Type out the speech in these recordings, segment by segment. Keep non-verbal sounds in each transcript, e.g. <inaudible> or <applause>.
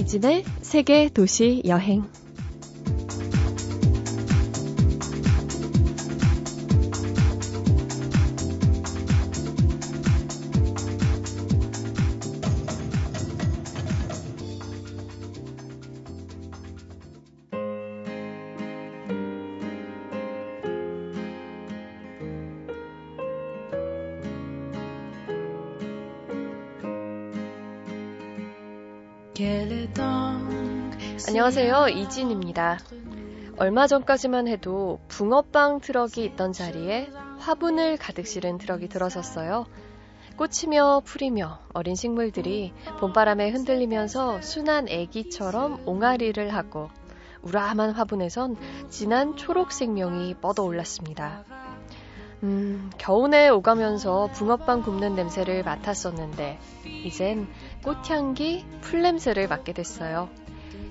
이진의 세계 도시 여행. 안녕하세요. 이진입니다. 얼마 전까지만 해도 붕어빵 트럭이 있던 자리에 화분을 가득 실은 트럭이 들어섰어요. 꽃이며 풀이며 어린 식물들이 봄바람에 흔들리면서 순한 애기처럼 옹알이를 하고 우람한 화분에선 진한 초록 생명이 뻗어 올랐습니다. 음, 겨우내 오가면서 붕어빵 굽는 냄새를 맡았었는데, 이젠 꽃향기, 풀냄새를 맡게 됐어요.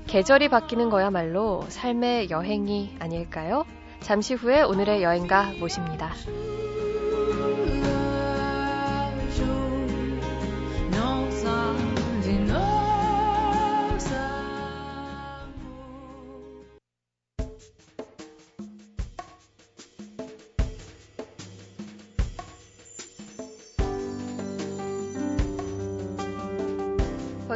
계절이 바뀌는 거야말로 삶의 여행이 아닐까요? 잠시 후에 오늘의 여행가 모십니다.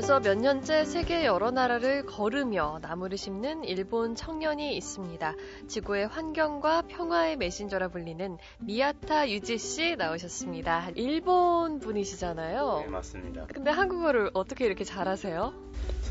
벌써 몇 년째 세계 여러 나라를 걸으며 나무를 심는 일본 청년이 있습니다. 지구의 환경과 평화의 메신저라 불리는 미야타 유지 씨 나오셨습니다. 일본 분이시잖아요. 네, 맞습니다. 근데 한국어를 어떻게 이렇게 잘하세요?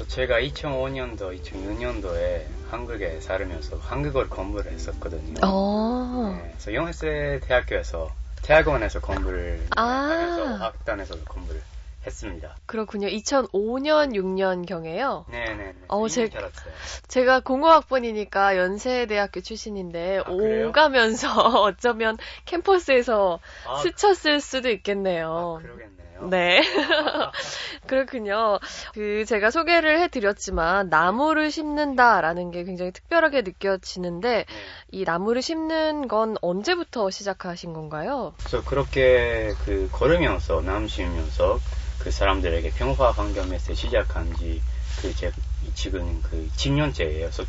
제가 2005년도, 2006년도에 한국에 살면서 한국어를 공부를 했었거든요. 어. 네, 그래서 영세 대학교에서 대학원에서 공부를 아. 하면서 학단에서 공부를 했습니다. 그렇군요. 2005년, 6년 경에요. 네네. 어, 제-. 알았어요. 제가 공호학번이니까 연세대학교 출신인데 아? 오가면서 <laughs> 어쩌면 캠퍼스에서 아, 스쳤을 수도 있겠네요. 아, 그러겠네요. 네. <laughs> 그렇군요. 그, 제가 소개를 해드렸지만, 나무를 심는다라는 게 굉장히 특별하게 느껴지는데, 네. 이 나무를 심는 건 언제부터 시작하신 건가요? 그래서 그렇게 그 걸으면서 남시면서 그 사람들에게 평화 환경 메시지 시작한 지 그 제 지금 그 10년째예요. 그래서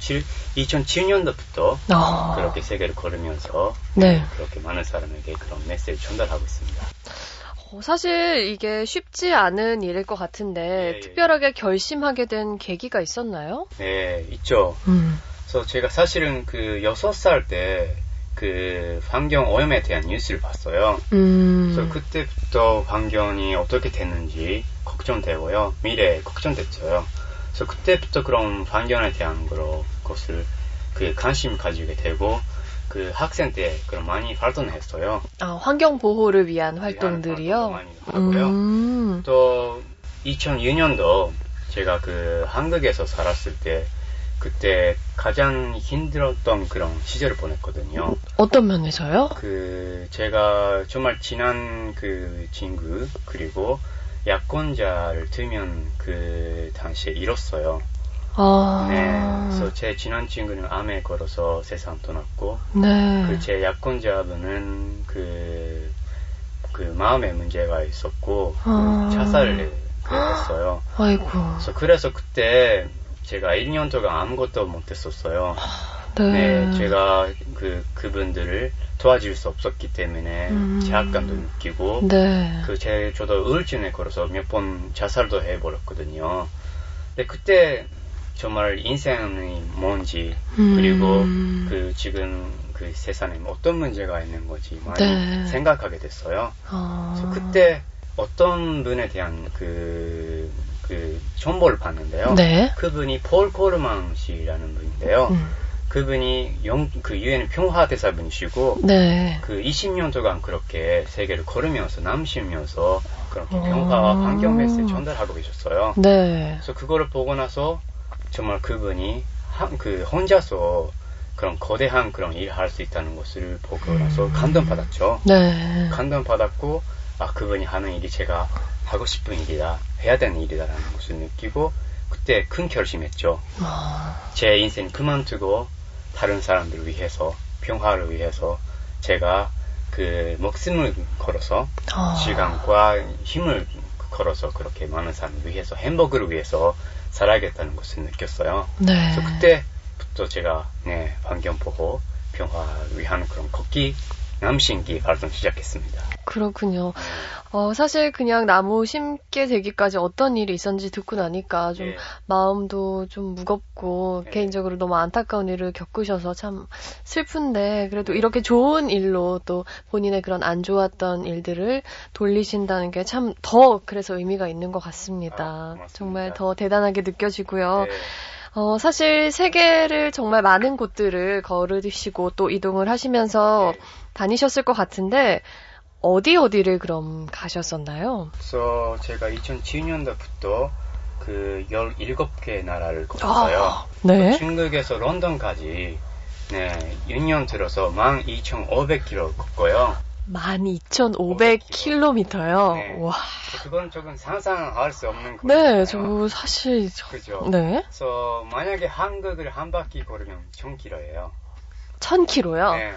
2007년도부터 아, 그렇게 세계를 걸으면서 네. 그렇게 많은 사람에게 그런 메시지 전달하고 있습니다. 어, 사실 이게 쉽지 않은 일일 것 같은데, 예, 예. 특별하게 결심하게 된 계기가 있었나요? 네, 있죠. 음. 그래서 제가 사실은 그 6살 때 그 환경 오염에 대한 뉴스를 봤어요. 음. 그래서 그때부터 환경이 어떻게 됐는지 걱정되고요. 미래에 걱정됐어요. 그래서 그때부터 그런 환경에 대한 그런 것을 그 관심 가지게 되고 그 학생 때 그런 많이 활동했어요. 아, 환경 보호를 위한 활동도 활동들이요? 많이 하고요. 음. 또 2002년도 제가 그 한국에서 살았을 때 그때 가장 힘들었던 그런 시절을 보냈거든요. 어떤 면에서요? 그 제가 정말 친한 그 친구 그리고 약혼자를 두면 그 당시에 잃었어요. 아. 네. 그래서 제 친한 친구는 암에 걸어서 세상 떠났고 네. 그제 약혼자분은 그, 그 마음에 문제가 있었고 그 아. 자살을 했어요. 아이고. 그래서 그래서 그때 제가 1년 동안 아무것도 못했었어요. 네. 네, 제가 그 그분들을 도와줄 수 없었기 때문에 음. 제약감도 느끼고 네. 그 제 저도 우울증에 걸어서 몇 번 자살도 해버렸거든요. 근데 그때 정말 인생이 뭔지 그리고 음. 그 지금 그 세상에 어떤 문제가 있는 건지 많이 네. 생각하게 됐어요. 아. 그래서 그때 어떤 분에 대한 그, 그 정보를 봤는데요. 네. 그분이 폴 코르망 씨라는 분인데요. 음. 그분이 영, 그 유엔 평화 대사분이시고 네. 그 20년 동안 그렇게 세계를 걸으면서 남시면서 그렇게 어. 평화와 환경 메시지 전달하고 계셨어요. 네. 그래서 그거를 보고 나서 정말 그분이 한, 그 혼자서 그런 거대한 그런 일을 할 수 있다는 것을 보고 나서 감동받았죠. 네. 감동받았고 아 그분이 하는 일이 제가 하고 싶은 일이다 해야 되는 일이다라는 것을 느끼고 그때 큰 결심했죠. 아. 제 인생 그만두고 다른 사람들을 위해서 평화를 위해서 제가 그 목숨을 걸어서 아. 시간과 힘을 걸어서 그렇게 많은 사람을 위해서 행복을 위해서 살아야겠다는 것을 느꼈어요. 네. 그래서 그때부터 제가 네, 환경 보호 평화를 위한 그런 걷기 남신기 활동 시작했습니다. 그렇군요. 어, 사실 그냥 나무 심게 되기까지 어떤 일이 있었는지 듣고 나니까 좀 네. 마음도 좀 무겁고 네. 개인적으로 너무 안타까운 일을 겪으셔서 참 슬픈데 그래도 이렇게 좋은 일로 또 본인의 그런 안 좋았던 일들을 돌리신다는 게 참 더 그래서 의미가 있는 것 같습니다. 아. 정말 더 대단하게 느껴지고요. 네. 어, 사실 세계를 정말 많은 곳들을 걸으시고 또 이동을 하시면서 네. 다니셨을 것 같은데 어디 어디를 그럼 가셨었나요? 그래서 제가 2007년도부터 그 17개 나라를 걸었어요. 네. 중국에서 런던까지 네, 6년 들어서 12,500km 걷고요. 12,500km요. 네. 와. 그건 조금 상상할 수 없는 네, 거잖아요. 저 사실 저- 그죠? 네. 그래서 만약에 한국을 한 바퀴 걸으면 1,000km예요. 1000km요. 네.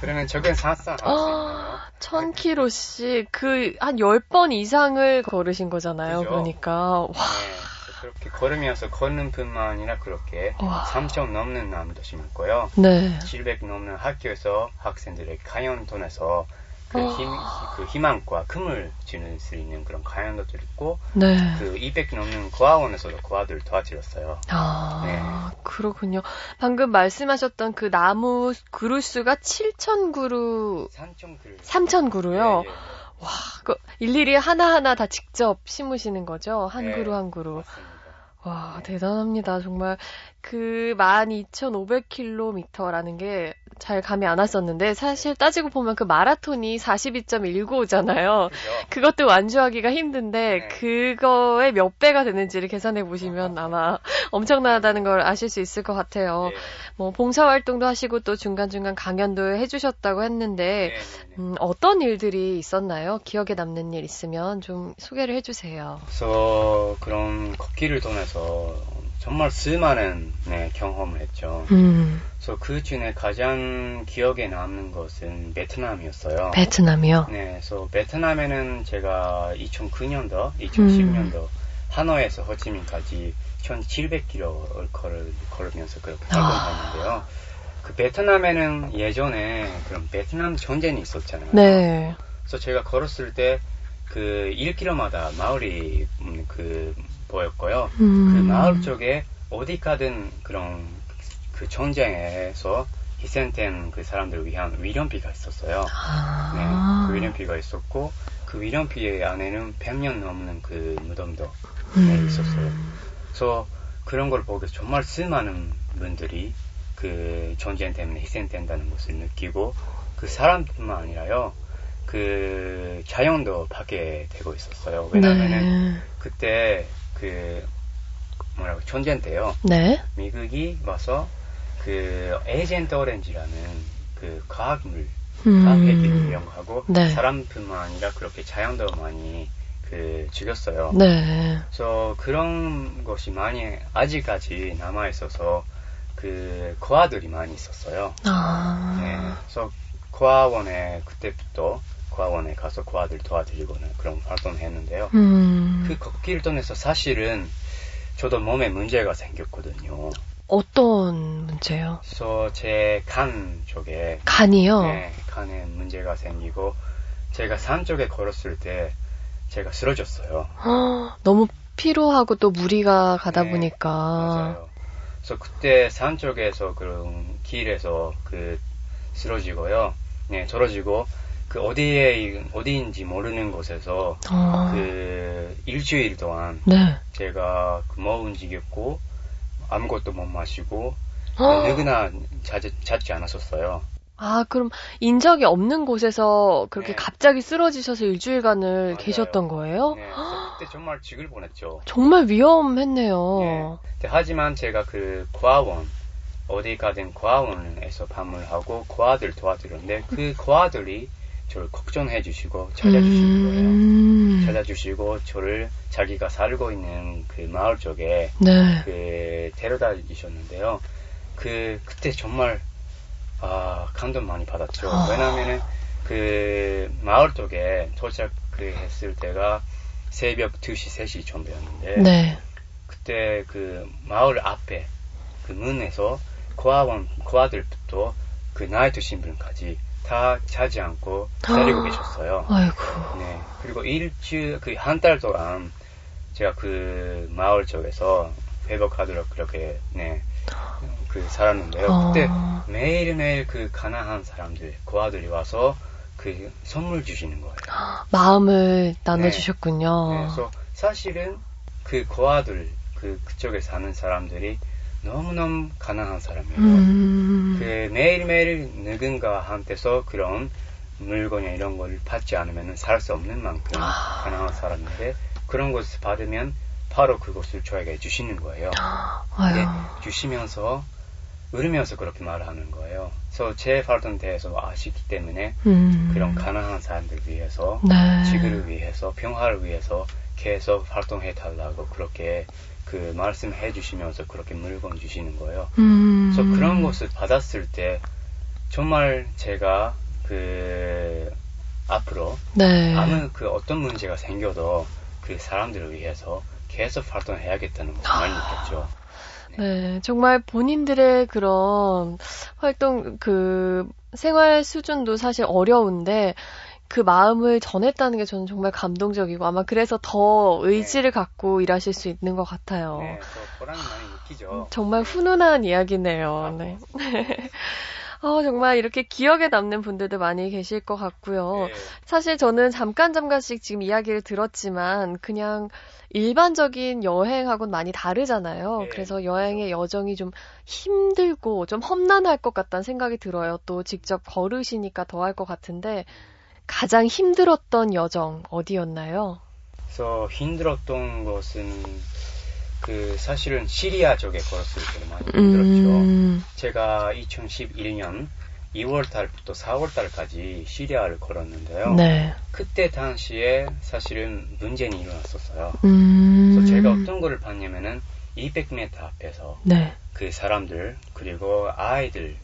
그러면 상상할 수 있나요? 1000km씩 그 한 10번 이상을 걸으신 거잖아요. 그죠? 그러니까 와. 네. 그렇게 걸으면서 걷는 뿐만 아니라 그렇게 와. 3천 넘는 남도 심었고요. 네. 700 넘는 학교에서 학생들의 강연톤에서 그, 아. 힘, 그 희망과 금을 주는 수 있는 그런 강연도 있고 네. 그 200 넘는 고아원에서도 고아들 도와드렸어요. 아, 네. 그렇군요. 방금 말씀하셨던 그 나무 그루 수가 7,000그루, 3천 그 3,000그루요. 네, 네, 와, 그 일일이 하나하나 다 직접 심으시는 거죠? 한 네. 그루 한 그루. 맞습니다. 와, 대단합니다. 정말 그 12,500km라는 게 잘 감이 안 왔었는데 사실 따지고 보면 그 마라톤이 42.195잖아요. 그죠? 그것도 완주하기가 힘든데 네. 그거의 몇 배가 되는지를 계산해 보시면 아마 엄청나다는 걸 아실 수 있을 것 같아요. 네. 뭐 봉사 활동도 하시고 또 중간중간 강연도 해주셨다고 했는데 네, 네, 네. 음, 어떤 일들이 있었나요? 기억에 남는 일 있으면 좀 소개를 해주세요. 그래서 그런 걷기를 통해서 정말 수많은 네, 경험을 했죠. 음, 그래서 그 중에 가장 기억에 남는 것은 베트남이었어요. 베트남이요. 네, 그래서 베트남에는 제가 2009년도, 2010년도 하노이에서 호치민까지 1,700km를 걸을, 걸으면서 그렇게 활동했는데요. 그 베트남에는 예전에 그런 베트남 전쟁이 있었잖아요. 네. 그래서 제가 걸었을 때 그 1km마다 마을이 음, 그 보였고요. 음. 그 마을 쪽에 어디 가든 그런 그 전쟁에서 희생된 그 사람들을 위한 위령비가 있었어요. 아. 네, 그 위령비가 있었고 그 위령비 안에는 100년 넘는 그 무덤도 음. 네, 있었어요. 그래서 그런 걸 보고 정말 수많은 분들이 그 전쟁 때문에 희생된다는 것을 느끼고 그 사람뿐만 아니라요. 그 자연도 파괴되고 있었어요. 왜냐면은 네. 그때 그 뭐라고 전쟁 때요. 네. 미국이 와서 그 에이전트 오렌지라는 그 과학물, 음. 과학핵을 이용하고 네. 사람뿐만 아니라 그렇게 자연도 많이 그 죽였어요. 네. 그래서 그런 것이 많이 아직까지 남아 있어서 그 고아들이 많이 있었어요. 네, 아. 그래서 고아원에 그때부터 고아원에 가서 고아들 도와드리고는 그런 활동을 했는데요. 음. 그 걷기를 통해서 사실은 저도 몸에 문제가 생겼거든요. 어떤 문제요? 그래서 제 간 쪽에 간이요? 네, 간에 문제가 생기고 제가 산 쪽에 걸었을 때 제가 쓰러졌어요. 헉, 너무 피로하고 또 무리가 가다 네, 보니까. 맞아요. 그래서 그때 산 쪽에서 그런 길에서 그 쓰러지고요. 네, 떨어지고 그 어디에 어디인지 모르는 곳에서 어. 그 일주일 동안 네. 제가 그못 움직였고 아무것도 못 마시고 헉, 누구나 자지, 잤지 않았었어요. 아, 그럼 인적이 없는 곳에서 그렇게 네. 갑자기 쓰러지셔서 일주일간을 맞아요. 계셨던 거예요? 네, 그래서 그때 정말 죽을 뻔했죠. 정말 위험했네요. 네. 하지만 제가 그 고아원 어디 가든 고아원에서 밤을 하고 고아들 도와드렸는데 그 고아들이 저를 걱정해 주시고 찾아주신 거예요. 음. 찾아주시고 저를 자기가 살고 있는 그 마을 쪽에 네. 그 데려다 주셨는데요. 그 그때 정말 아 감동 많이 받았죠. 아. 왜냐면은 그 마을 쪽에 도착 그 했을 때가 새벽 2시, 3시 정도였는데 네. 그때 그 마을 앞에 그 문에서 고아원 고아들부터 그 나이트 신분까지 다 자지 않고 기다리고 계셨어요. 아이고. 네. 그리고 일주일 그한 달 동안 제가 그 마을 쪽에서 회복하도록 그렇게 네. 그 살았는데요. 그때 어. 매일매일 그 가난한 사람들, 고아들이 와서 그 선물 주시는 거예요. 마음을 나눠주셨군요. 네, 그래서 사실은 그 고아들, 그 그쪽에 사는 사람들이 너무너무 가난한 사람이에요. 음. 그 매일매일 누군가한테서 그런 물건이나 이런 걸 받지 않으면 살 수 없는 만큼 아. 가난한 사람인데 그런 것을 받으면 바로 그것을 저에게 주시는 거예요. 아유. 네, 주시면서 울으면서 그렇게 말하는 거예요. 그래서 제 활동 대해서 아시기 때문에 음. 그런 가난한 사람들 위해서 네. 지구를 위해서 평화를 위해서 계속 활동해 달라고 그렇게 그 말씀해 주시면서 그렇게 물건 주시는 거예요. 음. 그래서 그런 것을 받았을 때 정말 제가 그 앞으로 네. 아무 그 어떤 문제가 생겨도 그 사람들을 위해서 계속 활동해야겠다는 걸 많이 느꼈죠. 네, 정말 본인들의 그런 활동, 그, 생활 수준도 사실 어려운데, 그 마음을 전했다는 게 저는 정말 감동적이고, 아마 그래서 더 의지를 갖고 일하실 수 있는 것 같아요. 네, 보람이 많이 느끼죠. 정말 훈훈한 이야기네요. 네. <laughs> 어, 정말 이렇게 기억에 남는 분들도 많이 계실 것 같고요. 네, 사실 저는 잠깐 잠깐씩 지금 이야기를 들었지만 그냥 일반적인 여행하고는 많이 다르잖아요. 네, 그래서 여행의 여정이 좀 힘들고 좀 험난할 것 같다는 생각이 들어요. 또 직접 걸으시니까 더 할 것 같은데 가장 힘들었던 여정 어디였나요? 그래서 힘들었던 것은 그 사실은 시리아 쪽에 걸었을 때 많이 힘들었죠. 음, 제가 2011년 2월 달부터 4월 달까지 시리아를 걸었는데요. 네. 그때 당시에 사실은 문제는 일어났었어요. 음, 그래서 제가 어떤 거를 봤냐면은 200m 앞에서 네. 그 사람들 그리고 아이들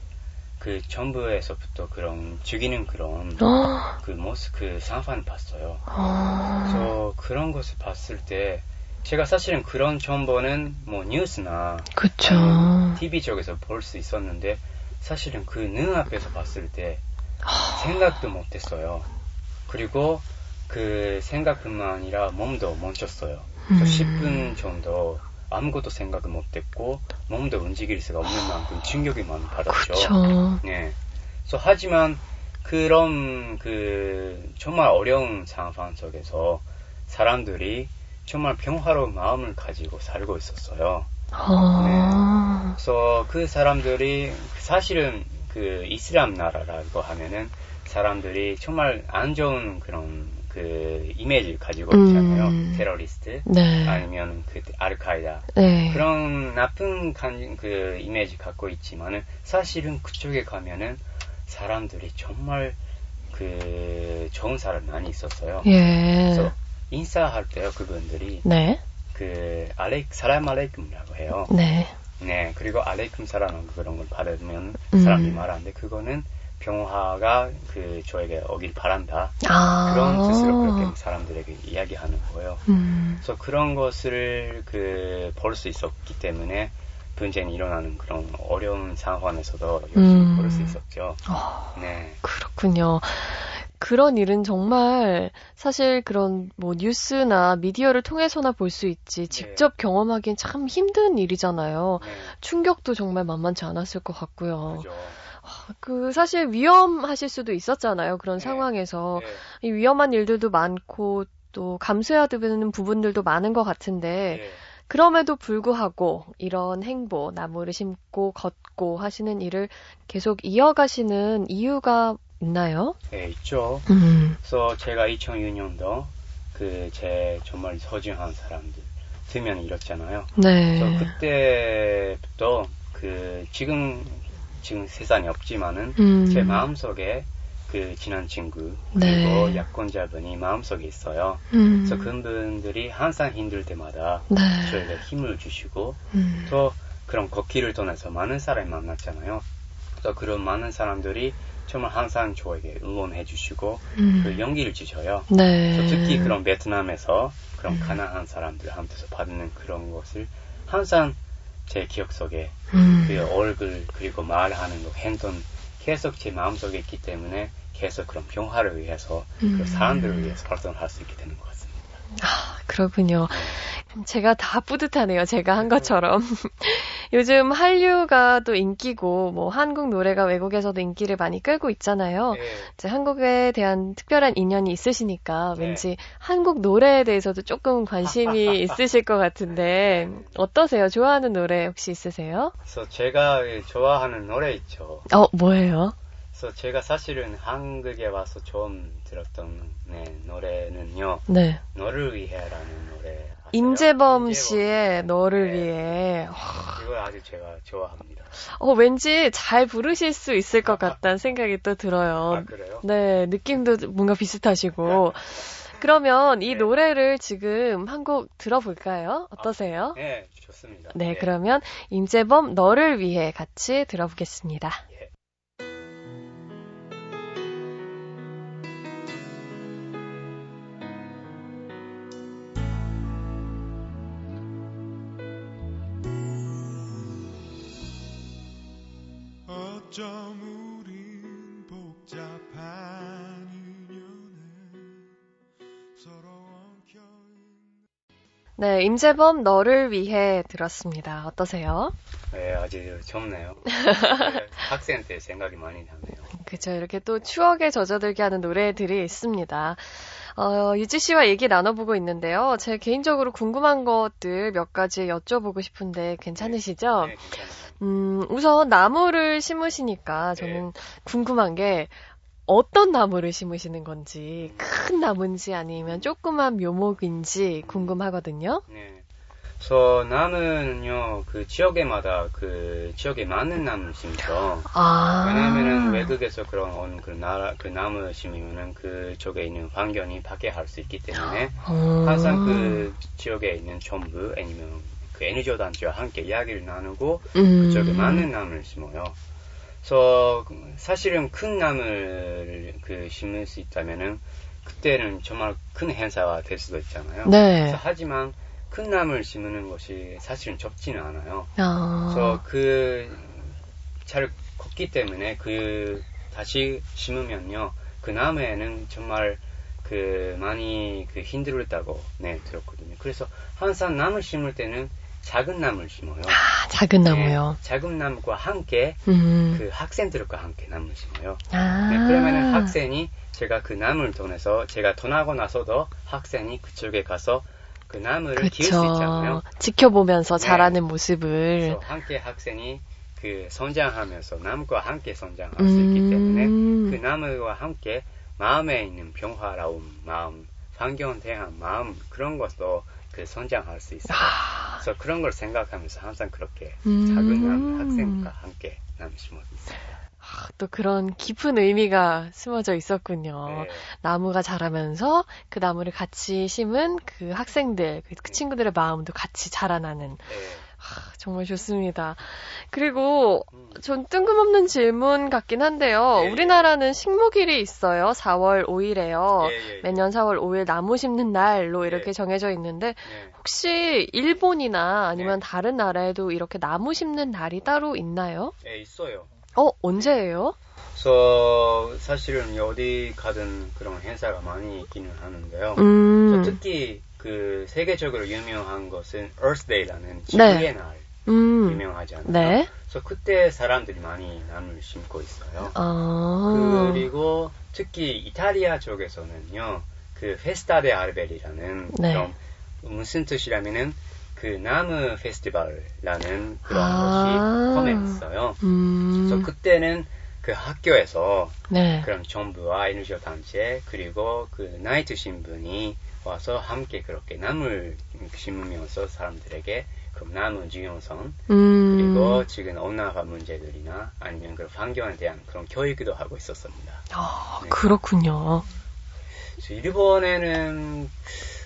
그 정부에서부터 그런 죽이는 그런 어, 그 모습 그 상황을 봤어요. 어, 그래서 그런 것을 봤을 때 제가 사실은 그런 정보는 뭐 뉴스나 그쵸. TV 쪽에서 볼 수 있었는데 사실은 그 눈 앞에서 봤을 때 생각도 못했어요. 그리고 그 생각뿐만 아니라 몸도 멈췄어요. 음. 10분 정도 아무것도 생각을 못했고 몸도 움직일 수가 없는 만큼 충격이 많이 받았죠. 그쵸. 네. 그래서 하지만 그런 그 정말 어려운 상황 속에서 사람들이 정말 평화로운 마음을 가지고 살고 있었어요. 아, 그래서 그 사람들이 사실은 그 이슬람 나라라고 하면은 사람들이 정말 안 좋은 그런 그 이미지를 가지고 있잖아요. 음. 테러리스트 네. 아니면 그 알카이다 네. 그런 나쁜 간, 그 이미지 갖고 있지만은 사실은 그쪽에 가면은 사람들이 정말 그 좋은 사람 많이 있었어요. 예. 그래서 인사할 때요 그분들이 네. 그 알레 사람 알레이쿰이라고 해요. 네. 네 그리고 알레이쿰 사람 그런 걸 받으면 음. 사람이 말하는데 그거는 평화가 그 저에게 오길 바란다. 아. 그런 뜻으로 그렇게 사람들에게 이야기하는 거예요. 음. 그래서 그런 것을 그 볼 수 있었기 때문에 분쟁이 일어나는 그런 어려운 상황에서도 열심히 음. 볼수 있었죠. 어, 네. 그렇군요. 그런 일은 정말 사실 그런 뭐 뉴스나 미디어를 통해서나 볼 수 있지 직접 경험하기엔 참 힘든 일이잖아요. 네. 충격도 정말 만만치 않았을 것 같고요. 그죠. 그 사실 위험하실 수도 있었잖아요. 그런 네. 상황에서 네. 이 위험한 일들도 많고 또 감수해야 되는 부분들도 많은 것 같은데 네. 그럼에도 불구하고 이런 행보, 나무를 심고 걷고 하시는 일을 계속 이어가시는 이유가 있나요? 네, 있죠. 음, 그래서 제가 2006년도 그 제 정말 소중한 사람들 두명 잃었잖아요. 네. 그래서 그때부터 그 지금 지금 세상에 없지만은 음, 제 마음속에 그 친한 친구 그리고 네. 약혼자분이 마음속에 있어요. 음, 그래서 그분들이 항상 힘들 때마다 네. 저에게 힘을 주시고 음, 또 그런 걷기를 통해서 많은 사람이 만났잖아요. 그래서 그런 많은 사람들이 정말 항상 저에게 응원해 주시고 음. 그 용기를 주셔요. 네. 특히 그런 베트남에서 그런 음. 가난한 사람들 한테서 받는 그런 것을 항상 제 기억 속에 음. 그 얼굴 그리고 말하는 거 행동 계속 제 마음속에 있기 때문에 계속 그런 평화를 위해서 음. 그 사람들을 위해서 활동을 할 수 있게 되는 것 같습니다. 아, 그렇군요. 제가 다 뿌듯하네요. 제가 한 것처럼. 요즘 한류가 또 인기고, 뭐, 한국 노래가 외국에서도 인기를 많이 끌고 있잖아요. 네. 이제 한국에 대한 특별한 인연이 있으시니까 네. 왠지 한국 노래에 대해서도 조금 관심이 <laughs> 있으실 것 같은데, 어떠세요? 좋아하는 노래 혹시 있으세요? 그래서 제가 좋아하는 노래 있죠. 어, 뭐예요? 그래서 제가 사실은 한국에 와서 처음 들었던 네, 노래는요. 네. 너를 위해라는 노래. 임재범. 씨의 너를 네. 위해. 이걸 아주 제가 좋아합니다. 어, 왠지 잘 부르실 수 있을 것 같다는 생각이 또 들어요. 아 그래요? 네, 느낌도 뭔가 비슷하시고. 그러면 이 네. 노래를 지금 한 곡 들어볼까요? 어떠세요? 네, 좋습니다. 네, 그러면 임재범 너를 위해 같이 들어보겠습니다. 어쩜 우린 복잡한 인연에 서로 엉켜 네, 임재범 너를 위해 들었습니다. 어떠세요? 네, 아주 좋네요. <laughs> 네, 학생 때 생각이 많이 나네요. 그죠. 이렇게 또 추억에 젖어들게 하는 노래들이 있습니다. 어, 유지 씨와 얘기 나눠보고 있는데요. 제 개인적으로 궁금한 것들 몇 가지 여쭤보고 싶은데 괜찮으시죠? 네, 괜찮아요. 음, 우선 나무를 심으시니까 저는 궁금한 게 어떤 나무를 심으시는 건지 큰 나무인지 아니면 조그만 묘목인지 궁금하거든요. 네. 그래서 나무는요, 그 지역에마다 그 지역에 맞는 나무를 심죠. 아. 왜냐면은 외국에서 그런 그 나라 그 나무 심으면은 그 쪽에 있는 환경이 파괴할 수 있기 때문에 음. 항상 그 지역에 있는 정부 아니면 그 NGO 단체와 함께 이야기를 나누고 음. 그쪽에 맞는 나무를 심어요. 그래서 사실은 큰 나무를 그 심을 수 있다면은 그때는 정말 큰 행사가 될 수도 있잖아요. 네. 하지만 큰 나무를 심는 것이 사실은 적지는 않아요. 아. 그래서 그 잘 컸기 때문에 그 다시 심으면요 그 나무에는 정말 그 많이 그 힘들었다고 네 들었거든요. 그래서 항상 나무 심을 때는 작은 나무를 심어요. 아, 작은 나무요. 네, 작은 나무와 함께 음. 그 학생들과 함께 나무를 심어요. 아. 네, 그러면은 학생이 제가 그 나무를 통해서 제가 떠나고 나서도 학생이 그쪽에 가서 그 나무를 기를 수 있잖아요. 지켜보면서 네. 자라는 모습을. 함께 학생이 그 성장하면서 나무와 함께 성장할 수 있기 때문에 음. 그 나무와 함께 마음에 있는 평화로운 마음, 환경에 대한 마음 그런 것도 그 성장할 수 있어요. 아. 그래서 그런 걸 생각하면서 항상 그렇게 음. 작은 학생과 함께 심어 있어요. 아, 또 그런 깊은 의미가 숨어져 있었군요. 네. 나무가 자라면서 그 나무를 같이 심은 그 학생들, 그, 그 친구들의 마음도 같이 자라나는. 네. 아, 정말 좋습니다. 그리고 음. 전 뜬금없는 질문 같긴 한데요. 예, 예. 우리나라는 식목일이 있어요. 4월 5일에요. 예, 예, 예. 매년 4월 5일 나무 심는 날로 이렇게 예. 정해져 있는데 네. 혹시 일본이나 아니면 네. 다른 나라에도 이렇게 나무 심는 날이 따로 있나요? 네, 있어요. 어, 언제예요? 그래서 사실은 어디 가든 그런 행사가 많이 있기는 하는데요. 음. 특히 그 세계적으로 유명한 것은 Earth Day라는 네. 지구의 날 음. 유명하잖아요. 네. 그래서 그때 사람들이 많이 나무를 심고 있어요. 아. 그리고 특히 이탈리아 쪽에서는요, 그 페스타 데 아르벨이라는 네. 그런 무슨 뜻이라면은 그 나무 페스티벌이라는 그런 아. 것이 있어요. 음. 그래서 그때는 그 학교에서 네. 그런 정부와 NGO 단체 그리고 그 나이트 신분이 와서 함께 그렇게 나무를 심으면서 사람들에게 그 나무 중요성 음. 그리고 지금 온난화 문제들이나 아니면 그 환경에 대한 그런 교육도 하고 있었습니다. 아, 네. 그렇군요. 일본에는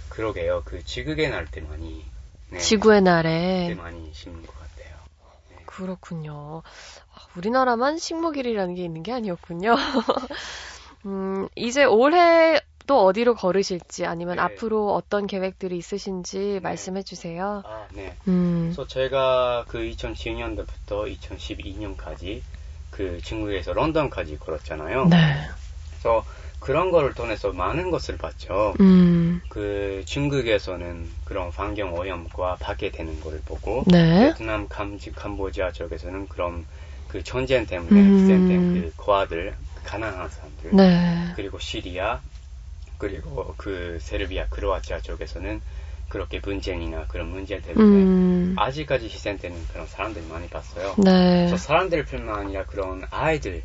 그러게요. 그 지구의 날 때 많이 네, 지구의 때 날에. 많이 심는 것 같아요. 그렇군요. 아, 우리나라만 식목일이라는 게 있는 게 아니었군요. <laughs> 음, 이제 올해 또 어디로 걸으실지 아니면 네. 앞으로 어떤 계획들이 있으신지 네. 말씀해 주세요. 아, 네. 음, 그래서 제가 그 2010년도부터 2012년까지 그 중국에서 런던까지 걸었잖아요. 네. 그래서 그런 거를 통해서 많은 것을 봤죠. 음, 그 중국에서는 그런 환경 오염과 파괴 되는 거를 보고 네. 베트남, 캄지, 캄보지아 쪽에서는 그런 그 전쟁 때문에 음. 희생된 그 고아들, 가난한 사람들, 네. 그리고 시리아, 그리고 그 세르비아, 크로아티아 쪽에서는 그렇게 분쟁이나 그런 문제 때문에 음, 아직까지 희생되는 그런 사람들이 많이 봤어요. 네. 그래서 사람들뿐만 아니라 그런 아이들,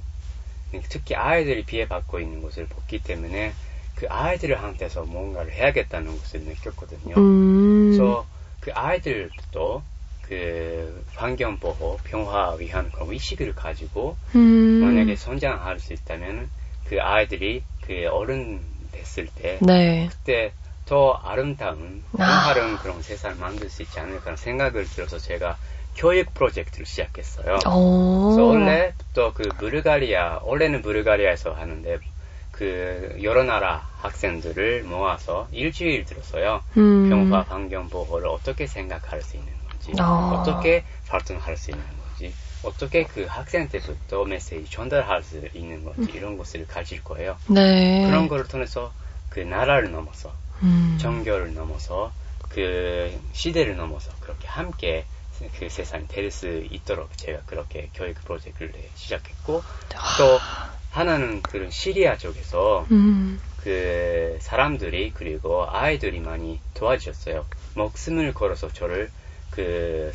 특히 아이들이 피해받고 있는 것을 봤기 때문에 그 아이들을 한테서 뭔가를 해야겠다는 것을 느꼈거든요. 음, 그래서 그 아이들도 그 환경 보호, 평화 위한 그런 의식을 가지고 음, 만약에 성장할 수 있다면 그 아이들이 그 어른 됐을 때 네. 그때 더 아름다운 아. 평화로운 그런 세상을 만들 수 있지 않을까 생각을 들어서 제가 교육 프로젝트를 시작했어요. 오. 그래서 원래부터 그 불가리아, 원래는 불가리아에서 하는데 그 여러 나라 학생들을 모아서 일주일 들어서요. 음, 평화 환경 보호를 어떻게 생각할 수 있는 건지, 아. 어떻게 발전할 수 있는 건지, 어떻게 그 학생 때부터 메시지 전달할 수 있는 건지 이런 것을 가질 거예요. 네. 그런 거를 통해서 그 나라를 넘어서 음, 정교를 넘어서 그 시대를 넘어서 그렇게 함께 그 세상이 될 수 있도록 제가 그렇게 교육 프로젝트를 시작했고 또 하나는 그런 시리아 쪽에서 음, 그 사람들이 그리고 아이들이 많이 도와주셨어요. 목숨을 걸어서 저를 그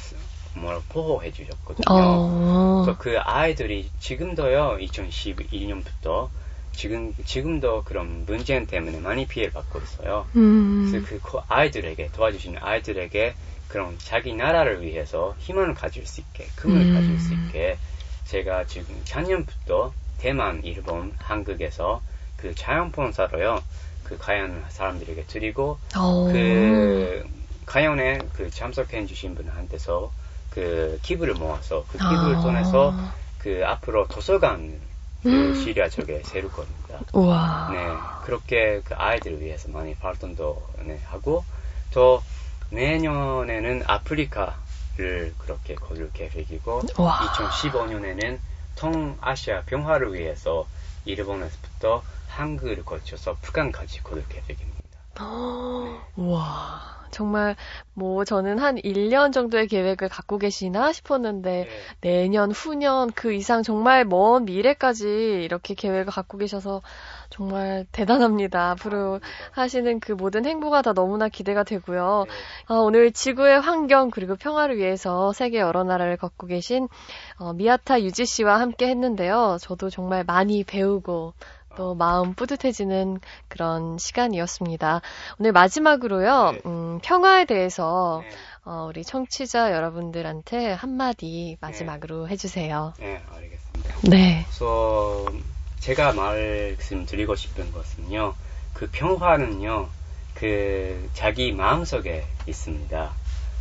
뭐라 보호해 주셨거든요. 어, 그래서 그 아이들이 지금도요 2011년부터 지금 지금도 그런 문제 때문에 많이 피해를 받고 있어요. 음, 그래서 그 코- 아이들에게 도와주시는 아이들에게 그런 자기 나라를 위해서 희망을 가질 수 있게 꿈을 음. 가질 수 있게 제가 지금 작년부터 대만, 일본, 한국에서 그 자연봉사로요 그 가연 사람들에게 드리고 어, 그 가연에 그 참석해 주신 분한테서 그 기부를 모아서 그 기부를 아. 통해서 그 앞으로 도서관 그 음. 시리아 쪽에 세울 겁니다. 우와. 네, 그렇게 그 아이들을 위해서 많이 활동도 네, 하고 또 내년에는 아프리카를 그렇게 거둘 계획이고 와. 2015년에는 동아시아 평화를 위해서 일본에서부터 한국을 거쳐서 북한까지 거둘 계획입니다. 우와. 정말, 뭐, 저는 한 1년 정도의 계획을 갖고 계시나 싶었는데, 네. 내년, 후년, 그 이상 정말 먼 미래까지 이렇게 계획을 갖고 계셔서 정말 대단합니다. 앞으로 하시는 그 모든 행보가 다 너무나 기대가 되고요. 네. 아, 오늘 지구의 환경 그리고 평화를 위해서 세계 여러 나라를 걷고 계신 어, 미야타 유지 씨와 함께 했는데요. 저도 정말 많이 배우고 또 마음 뿌듯해지는 그런 시간이었습니다. 오늘 마지막으로요, 네. 음, 평화에 대해서 네, 어, 우리 청취자 여러분들한테 한마디 마지막으로 해주세요. 네, 알겠습니다. 네. 그래서 제가 말씀드리고 싶은 것은요, 그 평화는요, 그 자기 마음속에 있습니다.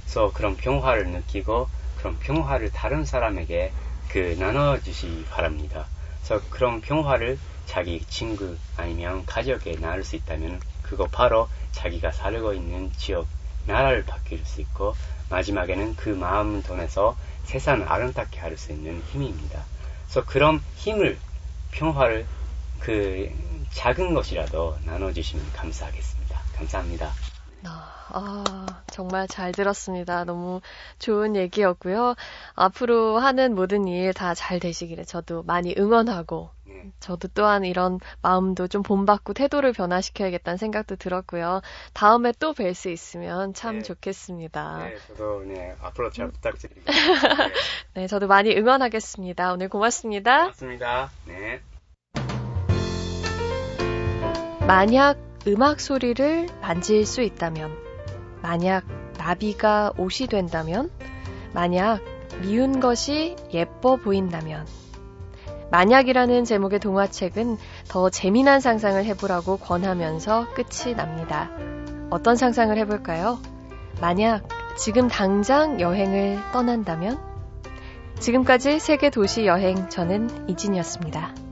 그래서 그런 평화를 느끼고 그런 평화를 다른 사람에게 그 나눠주시 바랍니다. 그래서 그런 평화를 자기 친구 아니면 가족에 나눌 수 있다면 그거 바로 자기가 살고 있는 지역, 나라를 바뀔 수 있고 마지막에는 그 마음을 통해서 세상을 아름답게 할 수 있는 힘입니다. 그래서 그런 힘을 평화를 그 작은 것이라도 나눠주시면 감사하겠습니다. 감사합니다. 아, 아, 정말 잘 들었습니다. 너무 좋은 얘기였고요. 앞으로 하는 모든 일 다 잘 되시기를 저도 많이 응원하고 네, 저도 또한 이런 마음도 좀 본받고 태도를 변화시켜야겠다는 생각도 들었고요. 다음에 또 뵐 수 있으면 참 네. 좋겠습니다. 네, 저도 네, 앞으로 잘 부탁드립니다. 네, <laughs> 네, 저도 많이 응원하겠습니다. 오늘 고맙습니다. 고맙습니다. 네. 만약 음악 소리를 만질 수 있다면, 만약 나비가 옷이 된다면, 만약 미운 것이 예뻐 보인다면, 만약이라는 제목의 동화책은 더 재미난 상상을 해보라고 권하면서 끝이 납니다. 어떤 상상을 해볼까요? 만약 지금 당장 여행을 떠난다면, 지금까지 세계 도시 여행 저는 이진이었습니다.